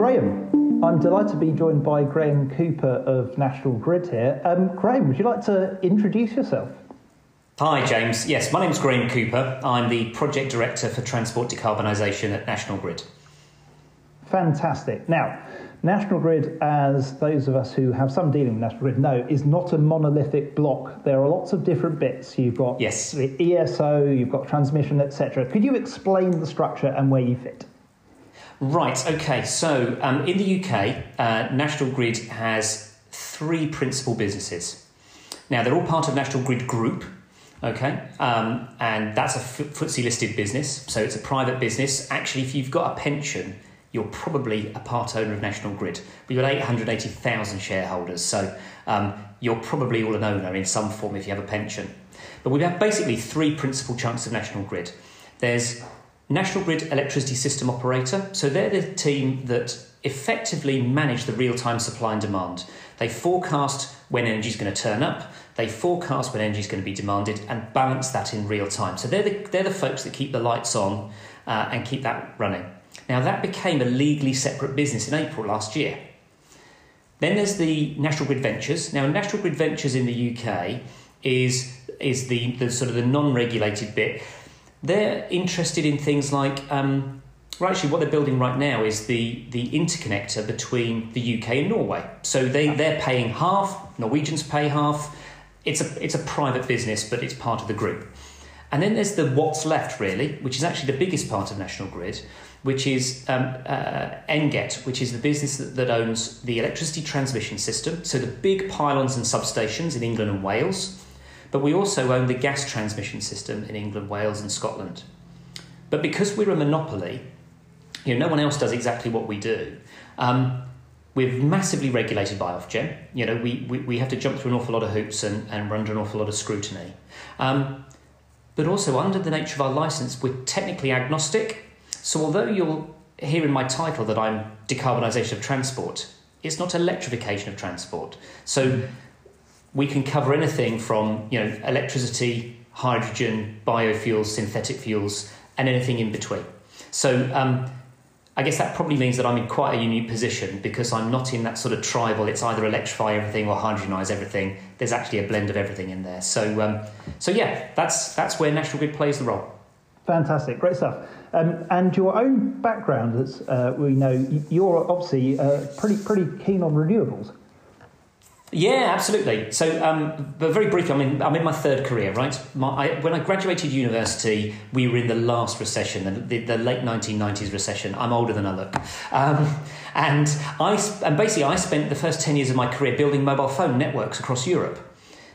Graham, I'm delighted to be joined by Graham Cooper of National Grid here. Um, Graham, would you like to introduce yourself? Hi, James. Yes, my name's Graham Cooper. I'm the Project Director for Transport Decarbonisation at National Grid. Fantastic. Now, National Grid, as those of us who have some dealing with National Grid know, is not a monolithic block. There are lots of different bits. You've got yes. the ESO, you've got transmission, etc. Could you explain the structure and where you fit? Right, okay. So um, in the UK, uh, National Grid has three principal businesses. Now, they're all part of National Grid Group, okay? Um, and that's a FTSE listed business, so it's a private business. Actually, if you've got a pension, you're probably a part owner of National Grid. We've got 880,000 shareholders, so um, you're probably all an owner in some form if you have a pension. But we have basically three principal chunks of National Grid. There's National Grid Electricity System Operator. So they're the team that effectively manage the real time supply and demand. They forecast when energy is going to turn up, they forecast when energy is going to be demanded, and balance that in real time. So they're the, they're the folks that keep the lights on uh, and keep that running. Now, that became a legally separate business in April last year. Then there's the National Grid Ventures. Now, National Grid Ventures in the UK is, is the, the sort of the non regulated bit they're interested in things like um, well, actually, what they're building right now is the, the interconnector between the UK and Norway. So they, they're paying half, Norwegians pay half. It's a, it's a private business, but it's part of the group. And then there's the what's left, really, which is actually the biggest part of National Grid, which is um, uh, which is the business that, that owns the electricity transmission system. So the big pylons and substations in England and Wales but we also own the gas transmission system in England, Wales, and Scotland. But because we're a monopoly, you know, no one else does exactly what we do. Um, we're massively regulated by Ofgem. You know, we, we, we have to jump through an awful lot of hoops and, and we're under an awful lot of scrutiny. Um, but also, under the nature of our license, we're technically agnostic. So, although you'll hear in my title that I'm decarbonisation of transport, it's not electrification of transport. So, we can cover anything from you know electricity, hydrogen, biofuels, synthetic fuels, and anything in between. So um, I guess that probably means that I'm in quite a unique position because I'm not in that sort of tribal. It's either electrify everything or hydrogenize everything. There's actually a blend of everything in there. So um, so yeah, that's that's where National Grid plays the role. Fantastic, great stuff. Um, and your own background, as uh, we know, you're obviously uh, pretty pretty keen on renewables. Yeah, absolutely. So, um, but very briefly, I'm in, I'm in my third career, right? My, I, when I graduated university, we were in the last recession, the, the, the late 1990s recession. I'm older than I look. Um, and, I, and basically, I spent the first 10 years of my career building mobile phone networks across Europe.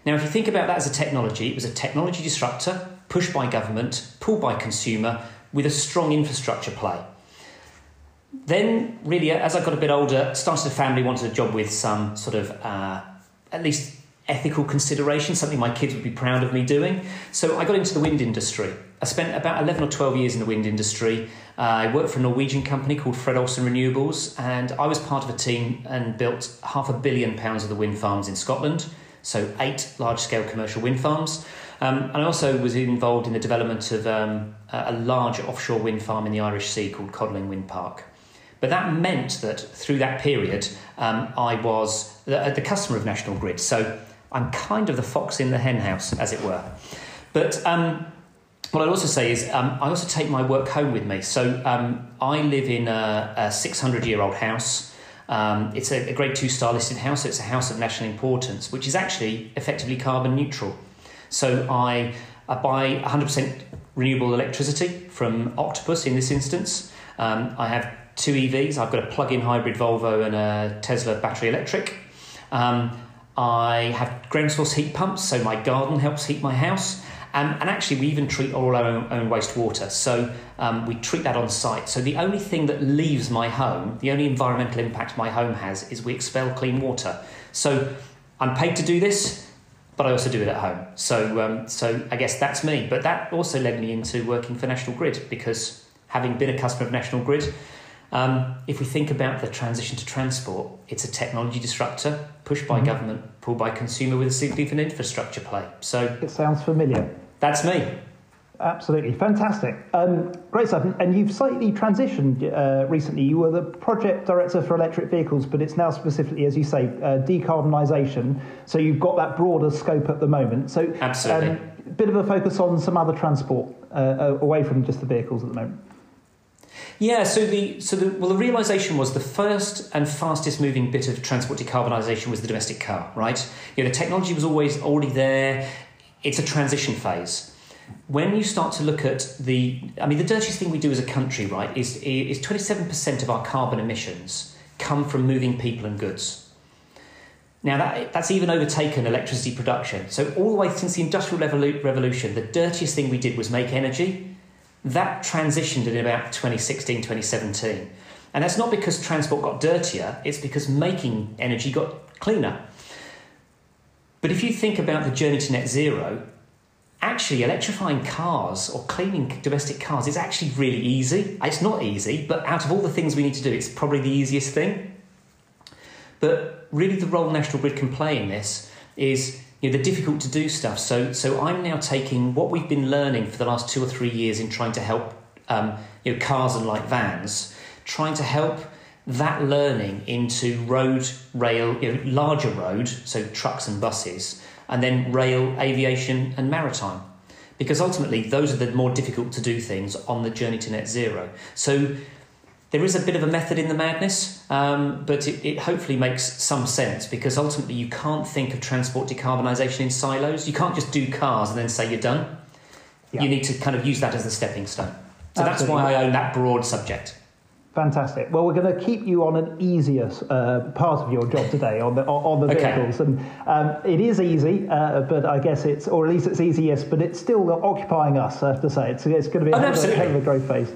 Now, if you think about that as a technology, it was a technology disruptor, pushed by government, pulled by consumer, with a strong infrastructure play. Then, really, as I got a bit older, started a family, wanted a job with some sort of uh, at least ethical consideration, something my kids would be proud of me doing. So I got into the wind industry. I spent about 11 or 12 years in the wind industry. Uh, I worked for a Norwegian company called Fred Olsen Renewables, and I was part of a team and built half a billion pounds of the wind farms in Scotland. So, eight large scale commercial wind farms. Um, and I also was involved in the development of um, a large offshore wind farm in the Irish Sea called Codling Wind Park. But that meant that through that period, um, I was the, the, customer of National Grid. So I'm kind of the fox in the henhouse, as it were. But um, what I'd also say is um, I also take my work home with me. So um, I live in a 600 year old house. Um, it's a, a grade two star listed house. So it's a house of national importance, which is actually effectively carbon neutral. So I, I buy 100% renewable electricity from Octopus in this instance. Um, I have two EVs. I've got a plug-in hybrid Volvo and a Tesla battery electric. Um, I have ground source heat pumps, so my garden helps heat my house. Um, and actually, we even treat all our own, own wastewater. So um, we treat that on site. So the only thing that leaves my home, the only environmental impact my home has, is we expel clean water. So I'm paid to do this, but I also do it at home. So um, so I guess that's me. But that also led me into working for National Grid because having been a customer of National Grid, Um, if we think about the transition to transport, it's a technology disruptor pushed by mm-hmm. government, pulled by consumer with a significant infrastructure play. So it sounds familiar. That's me. Absolutely, fantastic. Um, great stuff. And you've slightly transitioned uh, recently. You were the project director for electric vehicles, but it's now specifically, as you say, uh, decarbonisation. So you've got that broader scope at the moment. So, absolutely, um, a bit of a focus on some other transport uh, uh, away from just the vehicles at the moment. Yeah, so the so the well the realization was the first and fastest moving bit of transport decarbonisation was the domestic car, right? You know, the technology was always already there. It's a transition phase when you start to look at the, I mean, the dirtiest thing we do as a country, right, is is twenty seven percent of our carbon emissions come from moving people and goods. Now that that's even overtaken electricity production. So all the way since the industrial revolution, the dirtiest thing we did was make energy. That transitioned in about 2016, 2017. And that's not because transport got dirtier, it's because making energy got cleaner. But if you think about the journey to net zero, actually electrifying cars or cleaning domestic cars is actually really easy. It's not easy, but out of all the things we need to do, it's probably the easiest thing. But really, the role National Grid can play in this is you know, the difficult to do stuff. So, so I'm now taking what we've been learning for the last two or three years in trying to help um, you know, cars and light vans, trying to help that learning into road, rail, you know, larger road, so trucks and buses, and then rail, aviation, and maritime. Because ultimately, those are the more difficult to do things on the journey to net zero. So there is a bit of a method in the madness, um, but it, it, hopefully makes some sense because ultimately you can't think of transport decarbonisation in silos. You can't just do cars and then say you're done. Yeah. You need to kind of use that as a stepping stone. So Absolutely. that's why I own that broad subject. Fantastic. Well, we're going to keep you on an easier uh, part of your job today on the on the okay. vehicles, and um, it is easy, uh, but I guess it's or at least it's easy, yes, but it's still occupying us. I have to say, it's, it's going to be a, oh, a growth phase.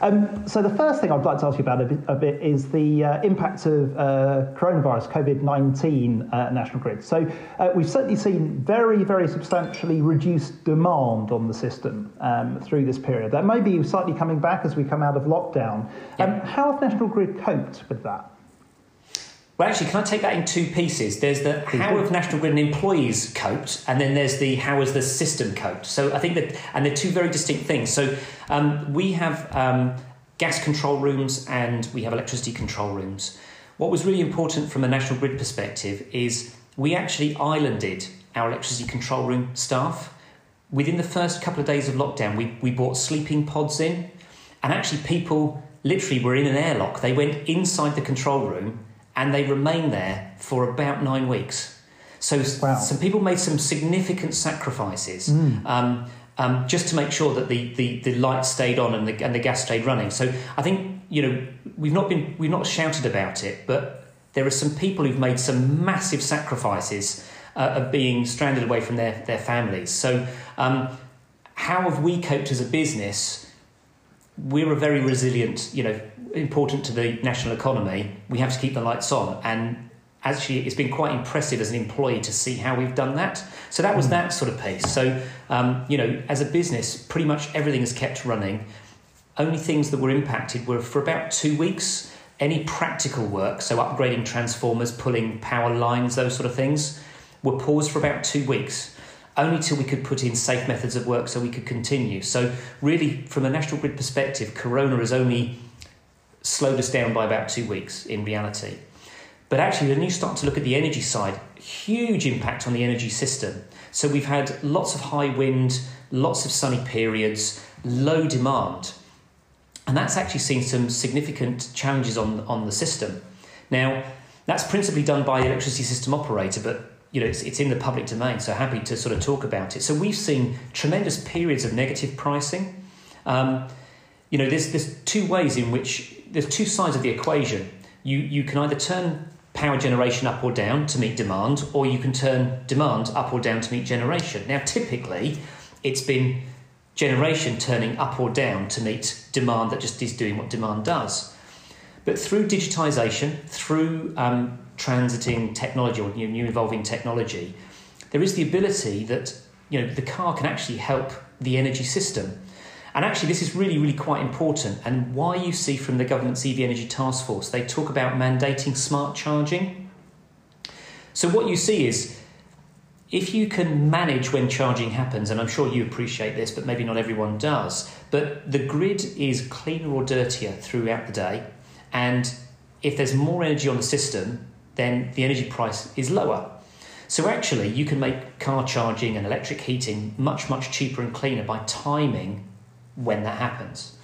Um, so the first thing I'd like to ask you about a bit, a bit is the uh, impact of uh, coronavirus, COVID-19, uh, National Grid. So uh, we've certainly seen very, very substantially reduced demand on the system um, through this period. That may be slightly coming back as we come out of lockdown. Um, how have National Grid coped with that? Well, actually, can I take that in two pieces? There's the how have National Grid and employees coped, and then there's the how has the system coped. So I think that, and they're two very distinct things. So um, we have um, gas control rooms and we have electricity control rooms. What was really important from a National Grid perspective is we actually islanded our electricity control room staff. Within the first couple of days of lockdown, we, we brought sleeping pods in, and actually, people literally were in an airlock. They went inside the control room and they remained there for about nine weeks. So wow. some people made some significant sacrifices mm. um, um, just to make sure that the, the, the light stayed on and the, and the gas stayed running. So I think you know we've not been we've not shouted about it, but there are some people who've made some massive sacrifices uh, of being stranded away from their their families. So um, how have we coped as a business? We're a very resilient, you know, important to the national economy, we have to keep the lights on. And actually, it's been quite impressive as an employee to see how we've done that. So that was mm. that sort of piece. So, um, you know, as a business, pretty much everything is kept running. Only things that were impacted were for about two weeks. Any practical work, so upgrading transformers, pulling power lines, those sort of things, were paused for about two weeks only till we could put in safe methods of work so we could continue. So, really, from a national grid perspective, Corona has only slowed us down by about two weeks in reality. But actually, when you start to look at the energy side, huge impact on the energy system. So we've had lots of high wind, lots of sunny periods, low demand. And that's actually seen some significant challenges on, on the system. Now, that's principally done by the electricity system operator, but you know, it's, it's in the public domain, so happy to sort of talk about it. So we've seen tremendous periods of negative pricing. Um, you know, there's, there's two ways in which there's two sides of the equation. You, you can either turn power generation up or down to meet demand, or you can turn demand up or down to meet generation. Now, typically, it's been generation turning up or down to meet demand that just is doing what demand does. But through digitization, through um, transiting technology or new, evolving technology, there is the ability that you know the car can actually help the energy system. And actually, this is really, really quite important. And why you see from the government's EV Energy Task Force, they talk about mandating smart charging. So, what you see is if you can manage when charging happens, and I'm sure you appreciate this, but maybe not everyone does, but the grid is cleaner or dirtier throughout the day. And if there's more energy on the system, then the energy price is lower. So actually, you can make car charging and electric heating much, much cheaper and cleaner by timing when that happens.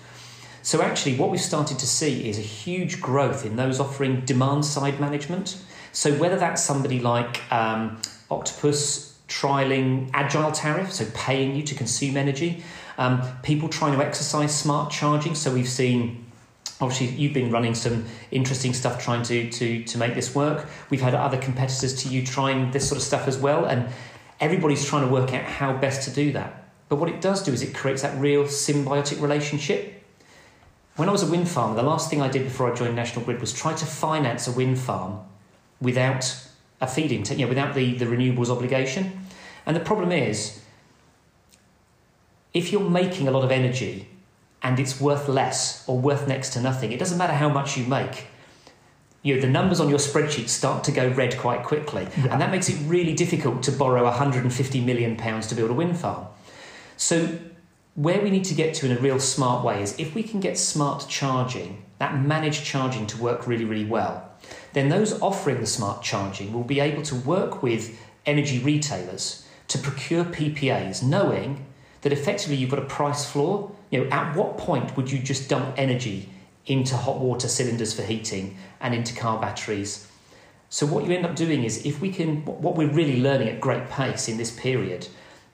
So actually, what we've started to see is a huge growth in those offering demand side management. So whether that's somebody like um, Octopus trialing agile tariff, so paying you to consume energy, um, people trying to exercise smart charging. So we've seen obviously you've been running some interesting stuff trying to to to make this work. We've had other competitors to you trying this sort of stuff as well and everybody's trying to work out how best to do that. But what it does do is it creates that real symbiotic relationship. When i was a wind farmer the last thing i did before i joined national grid was try to finance a wind farm without a feed-in you know, without the, the renewables obligation. And the problem is if you're making a lot of energy and it's worth less or worth next to nothing. It doesn't matter how much you make. You know, the numbers on your spreadsheet start to go red quite quickly, yeah. and that makes it really difficult to borrow 150 million pounds to build a wind farm. So, where we need to get to in a real smart way is if we can get smart charging, that managed charging to work really, really well, then those offering the smart charging will be able to work with energy retailers to procure PPAs, knowing that effectively you've got a price floor you know, at what point would you just dump energy into hot water cylinders for heating and into car batteries? So what you end up doing is if we can what we're really learning at great pace in this period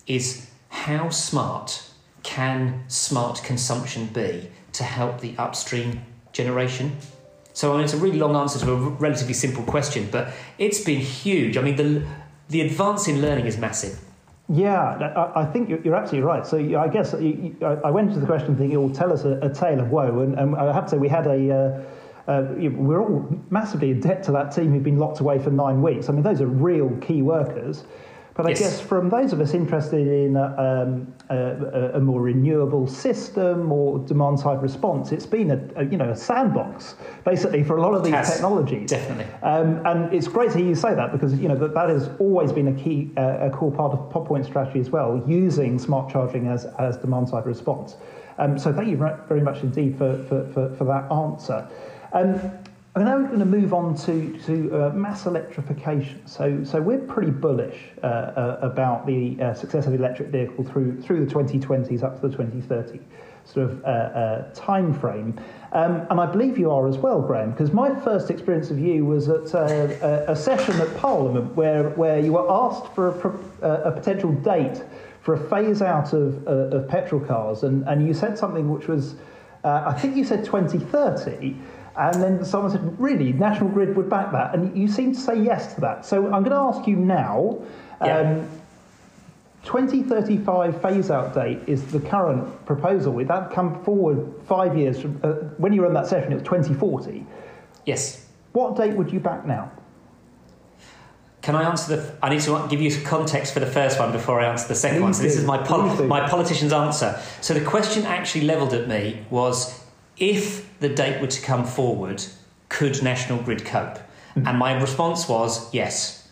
is how smart can smart consumption be to help the upstream generation? So I mean, it's a really long answer to a relatively simple question, but it's been huge. I mean, the the advance in learning is massive. Yeah, I think you're absolutely right. So I guess I went into the question thinking, "Oh, tell us a, tale of woe," and, I have to say we had a. Uh, uh, we're all massively in debt to that team who've been locked away for nine weeks. I mean, those are real key workers. But yes. I guess from those of us interested in um, a, a, more renewable system or demand side response, it's been a, a, you know a sandbox basically for a lot of these Has, technologies. Definitely, um, and it's great to hear you say that because you know that, that has always been a key uh, a core part of Pod Point strategy as well, using smart charging as as demand side response. Um, so thank you very much indeed for for, for, for that answer. Um, and now we're going to move on to, to uh, mass electrification. So, so we're pretty bullish uh, uh, about the uh, success of the electric vehicle through, through the 2020s up to the 2030 sort of uh, uh, time frame. Um, and I believe you are as well, Graham, because my first experience of you was at a, a, session at Parliament where, where you were asked for a, a potential date for a phase out of, of petrol cars. And, and you said something which was, I think you said 2030. And then someone said, really, National Grid would back that? And you seem to say yes to that. So I'm going to ask you now. Yeah. Um, 2035 phase out date is the current proposal. Would that come forward five years from uh, when you were in that session? It was 2040. Yes. What date would you back now? Can I answer the? I need to give you some context for the first one before I answer the second Please one. So this is my pol- my politician's answer. So the question actually levelled at me was if the date were to come forward, could National Grid cope? Mm-hmm. And my response was yes.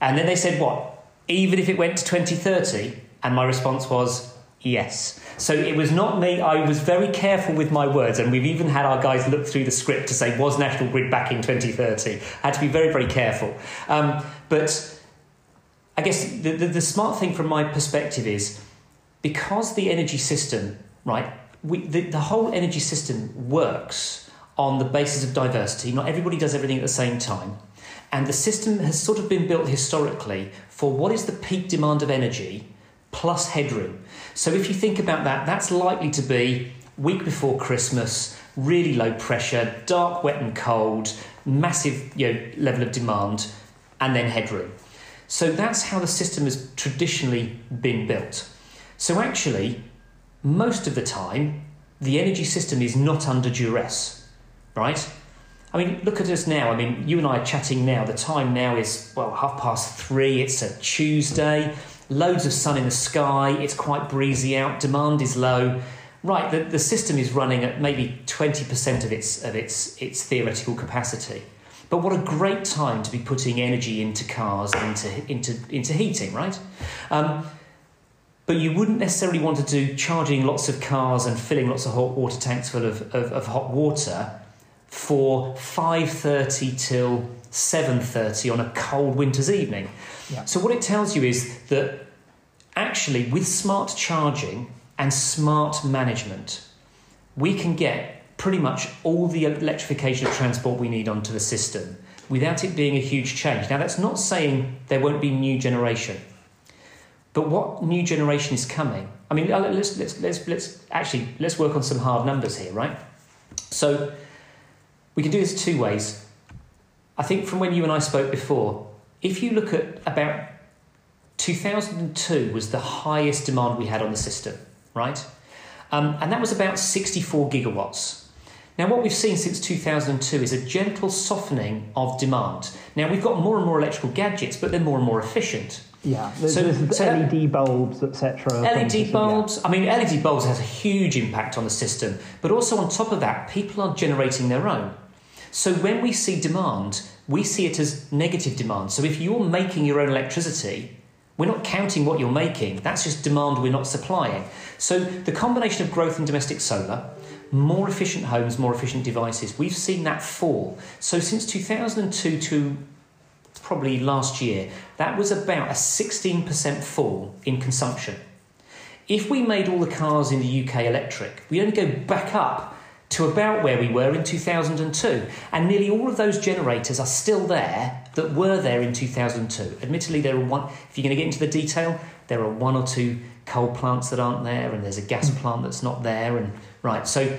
And then they said, what? Even if it went to 2030? And my response was yes. So it was not me. I was very careful with my words, and we've even had our guys look through the script to say, was National Grid back in 2030? I had to be very, very careful. Um, but I guess the, the, the smart thing from my perspective is because the energy system, right, we, the, the whole energy system works on the basis of diversity. Not everybody does everything at the same time. And the system has sort of been built historically for what is the peak demand of energy plus headroom. So if you think about that, that's likely to be week before Christmas, really low pressure, dark, wet, and cold, massive you know, level of demand, and then headroom. So that's how the system has traditionally been built. So actually, most of the time, the energy system is not under duress, right? I mean, look at us now. I mean, you and I are chatting now. The time now is, well, half past three. It's a Tuesday. loads of sun in the sky, it's quite breezy out, demand is low. Right, the, the system is running at maybe 20% of its, of its, its theoretical capacity. But what a great time to be putting energy into cars, into, into, into heating, right? Um, but you wouldn't necessarily want to do charging lots of cars and filling lots of hot water tanks full of, of, of hot water for 5.30 till 7.30 on a cold winter's evening. Yeah. So what it tells you is that actually with smart charging and smart management, we can get pretty much all the electrification of transport we need onto the system without it being a huge change. Now, that's not saying there won't be new generation, but what new generation is coming? I mean, uh, let's, let's, let's, let's actually let's work on some hard numbers here, right? So we can do this two ways. I think from when you and I spoke before, if you look at about 2002 was the highest demand we had on the system, right? Um, and that was about 64 gigawatts. Now, what we've seen since 2002 is a gentle softening of demand. Now, we've got more and more electrical gadgets, but they're more and more efficient. Yeah, there's, so, there's so LED bulbs, etc. LED bulbs. I mean, LED bulbs has a huge impact on the system, but also on top of that, people are generating their own. So when we see demand, we see it as negative demand. So if you're making your own electricity, we're not counting what you're making. That's just demand we're not supplying. So the combination of growth in domestic solar more efficient homes, more efficient devices. We've seen that fall. So since 2002 to probably last year, that was about a 16% fall in consumption. If we made all the cars in the UK electric, we only go back up to about where we were in 2002. And nearly all of those generators are still there that were there in 2002. Admittedly, there are one, if you're going to get into the detail, there are one or two coal plants that aren't there, and there's a gas hmm. plant that's not there, and Right, so,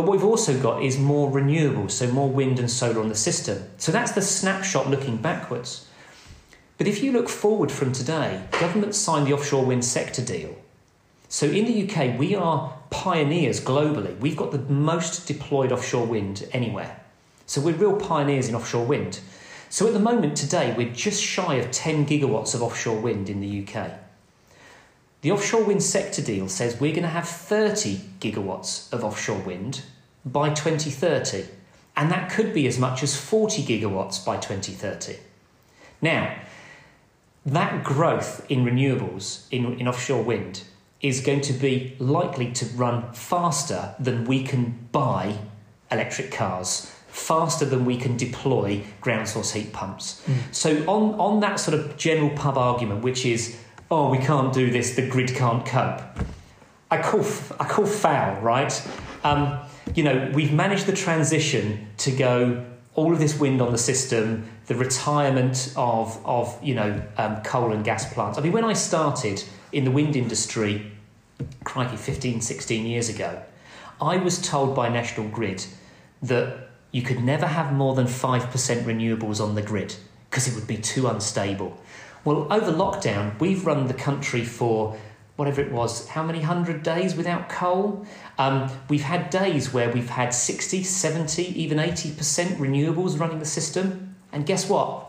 but what we've also got is more renewables, so more wind and solar on the system. So that's the snapshot looking backwards. But if you look forward from today, government signed the offshore wind sector deal. So in the UK, we are pioneers globally. We've got the most deployed offshore wind anywhere. So we're real pioneers in offshore wind. So at the moment today, we're just shy of 10 gigawatts of offshore wind in the UK. The offshore wind sector deal says we're going to have 30 gigawatts of offshore wind by 2030, and that could be as much as 40 gigawatts by 2030. Now, that growth in renewables, in, in offshore wind, is going to be likely to run faster than we can buy electric cars, faster than we can deploy ground source heat pumps. Mm. So, on, on that sort of general pub argument, which is oh, we can't do this, the grid can't cope. I call, I call foul, right? Um, you know, we've managed the transition to go all of this wind on the system, the retirement of, of you know, um, coal and gas plants. I mean, when I started in the wind industry, crikey, 15, 16 years ago, I was told by National Grid that you could never have more than 5% renewables on the grid because it would be too unstable. Well, over lockdown, we've run the country for whatever it was, how many hundred days without coal? Um, we've had days where we've had 60, 70, even 80% renewables running the system. And guess what?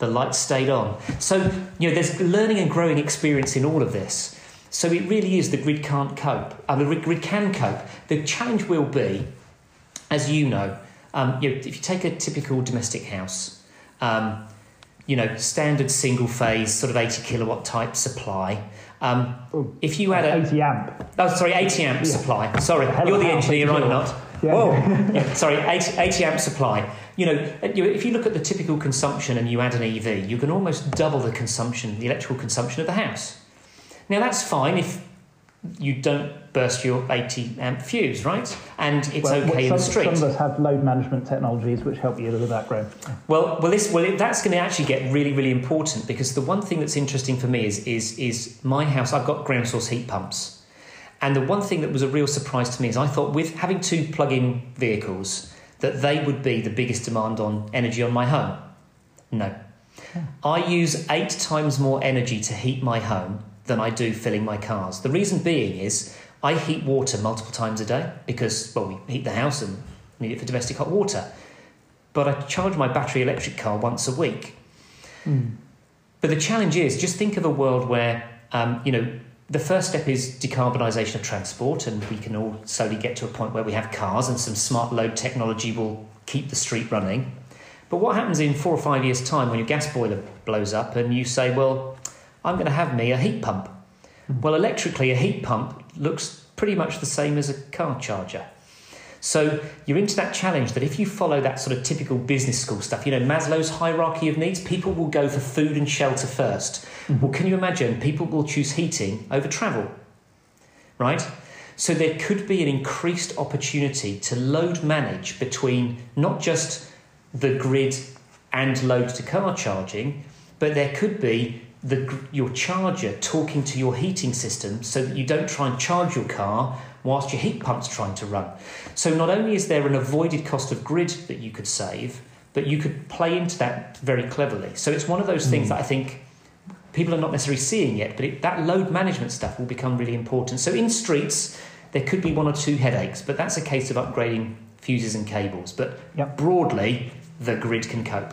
The lights stayed on. So, you know, there's learning and growing experience in all of this. So it really is the grid can't cope. Uh, the grid can cope. The challenge will be, as you know, um, you know if you take a typical domestic house, um, you know, standard single phase, sort of 80 kilowatt type supply. Um, if you had a 80 amp, oh sorry, 80 amp yeah. supply. Sorry, you're the engineer, I'm not. Yeah. Whoa, yeah, sorry, 80, 80 amp supply. You know, if you look at the typical consumption and you add an EV, you can almost double the consumption, the electrical consumption of the house. Now that's fine if you don't burst your 80 amp fuse, right? And it's well, okay some, in the street. Some of us have load management technologies which help you with that, Graham. Well, well, this, well, that's going to actually get really, really important because the one thing that's interesting for me is, is, is my house. I've got ground source heat pumps, and the one thing that was a real surprise to me is I thought with having two plug-in vehicles that they would be the biggest demand on energy on my home. No, I use eight times more energy to heat my home than I do filling my cars. The reason being is I heat water multiple times a day because, well, we heat the house and need it for domestic hot water. But I charge my battery electric car once a week. Mm. But the challenge is just think of a world where, um, you know, the first step is decarbonisation of transport, and we can all slowly get to a point where we have cars and some smart load technology will keep the street running. But what happens in four or five years' time when your gas boiler blows up and you say, well, I'm going to have me a heat pump? Well, electrically, a heat pump looks pretty much the same as a car charger. So you're into that challenge that if you follow that sort of typical business school stuff, you know, Maslow's hierarchy of needs, people will go for food and shelter 1st mm-hmm. Well, can you imagine people will choose heating over travel? Right? So there could be an increased opportunity to load manage between not just the grid and load to car charging, but there could be the, your charger talking to your heating system so that you don't try and charge your car whilst your heat pump's trying to run. So not only is there an avoided cost of grid that you could save, but you could play into that very cleverly. So it's one of those things mm. that I think people are not necessarily seeing yet, but it, that load management stuff will become really important. So in streets, there could be one or two headaches, but that's a case of upgrading fuses and cables. But yep. broadly, the grid can cope.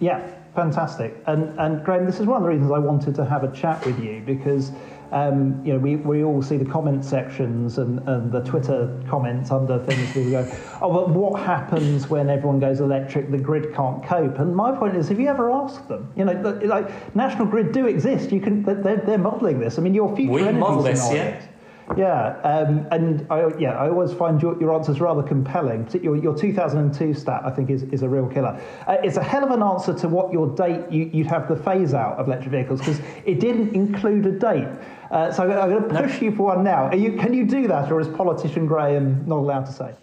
Yeah, fantastic. And, and Graham, this is one of the reasons I wanted to have a chat with you because um, you know, we, we all see the comment sections and, and the Twitter comments under things. We go, oh, but what happens when everyone goes electric? The grid can't cope. And my point is, have you ever asked them? You know, like National Grid do exist. You can, they're, they're modelling this. I mean, your future we energy model this, yeah. Yeah, um, and I, yeah, I always find your, your answers rather compelling. Your, your 2002 stat, I think, is, is a real killer. Uh, it's a hell of an answer to what your date you, you'd have the phase out of electric vehicles because it didn't include a date. Uh, so I'm going to push no. you for one now. You, can you do that, or is politician Graham not allowed to say?